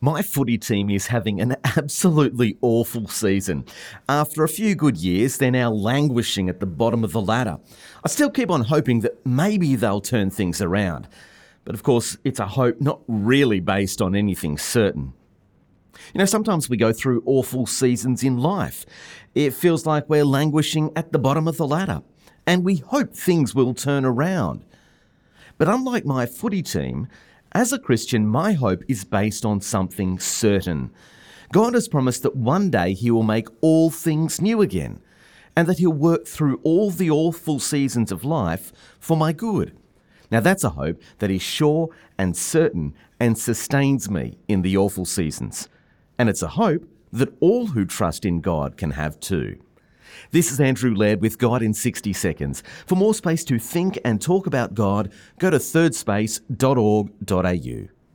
My footy team is having an absolutely awful season. After a few good years, they're now languishing at the bottom of the ladder. I still keep on hoping that maybe they'll turn things around. But of course, it's a hope not really based on anything certain. You know, sometimes we go through awful seasons in life. It feels like we're languishing at the bottom of the ladder, and we hope things will turn around. But unlike my footy team, as a Christian, my hope is based on something certain. God has promised that one day He will make all things new again, and that He'll work through all the awful seasons of life for my good. Now, that's a hope that is sure and certain and sustains me in the awful seasons. And it's a hope that all who trust in God can have too. This is Andrew Laird with God in 60 Seconds. For more space to think and talk about God, go to thirdspace.org.au.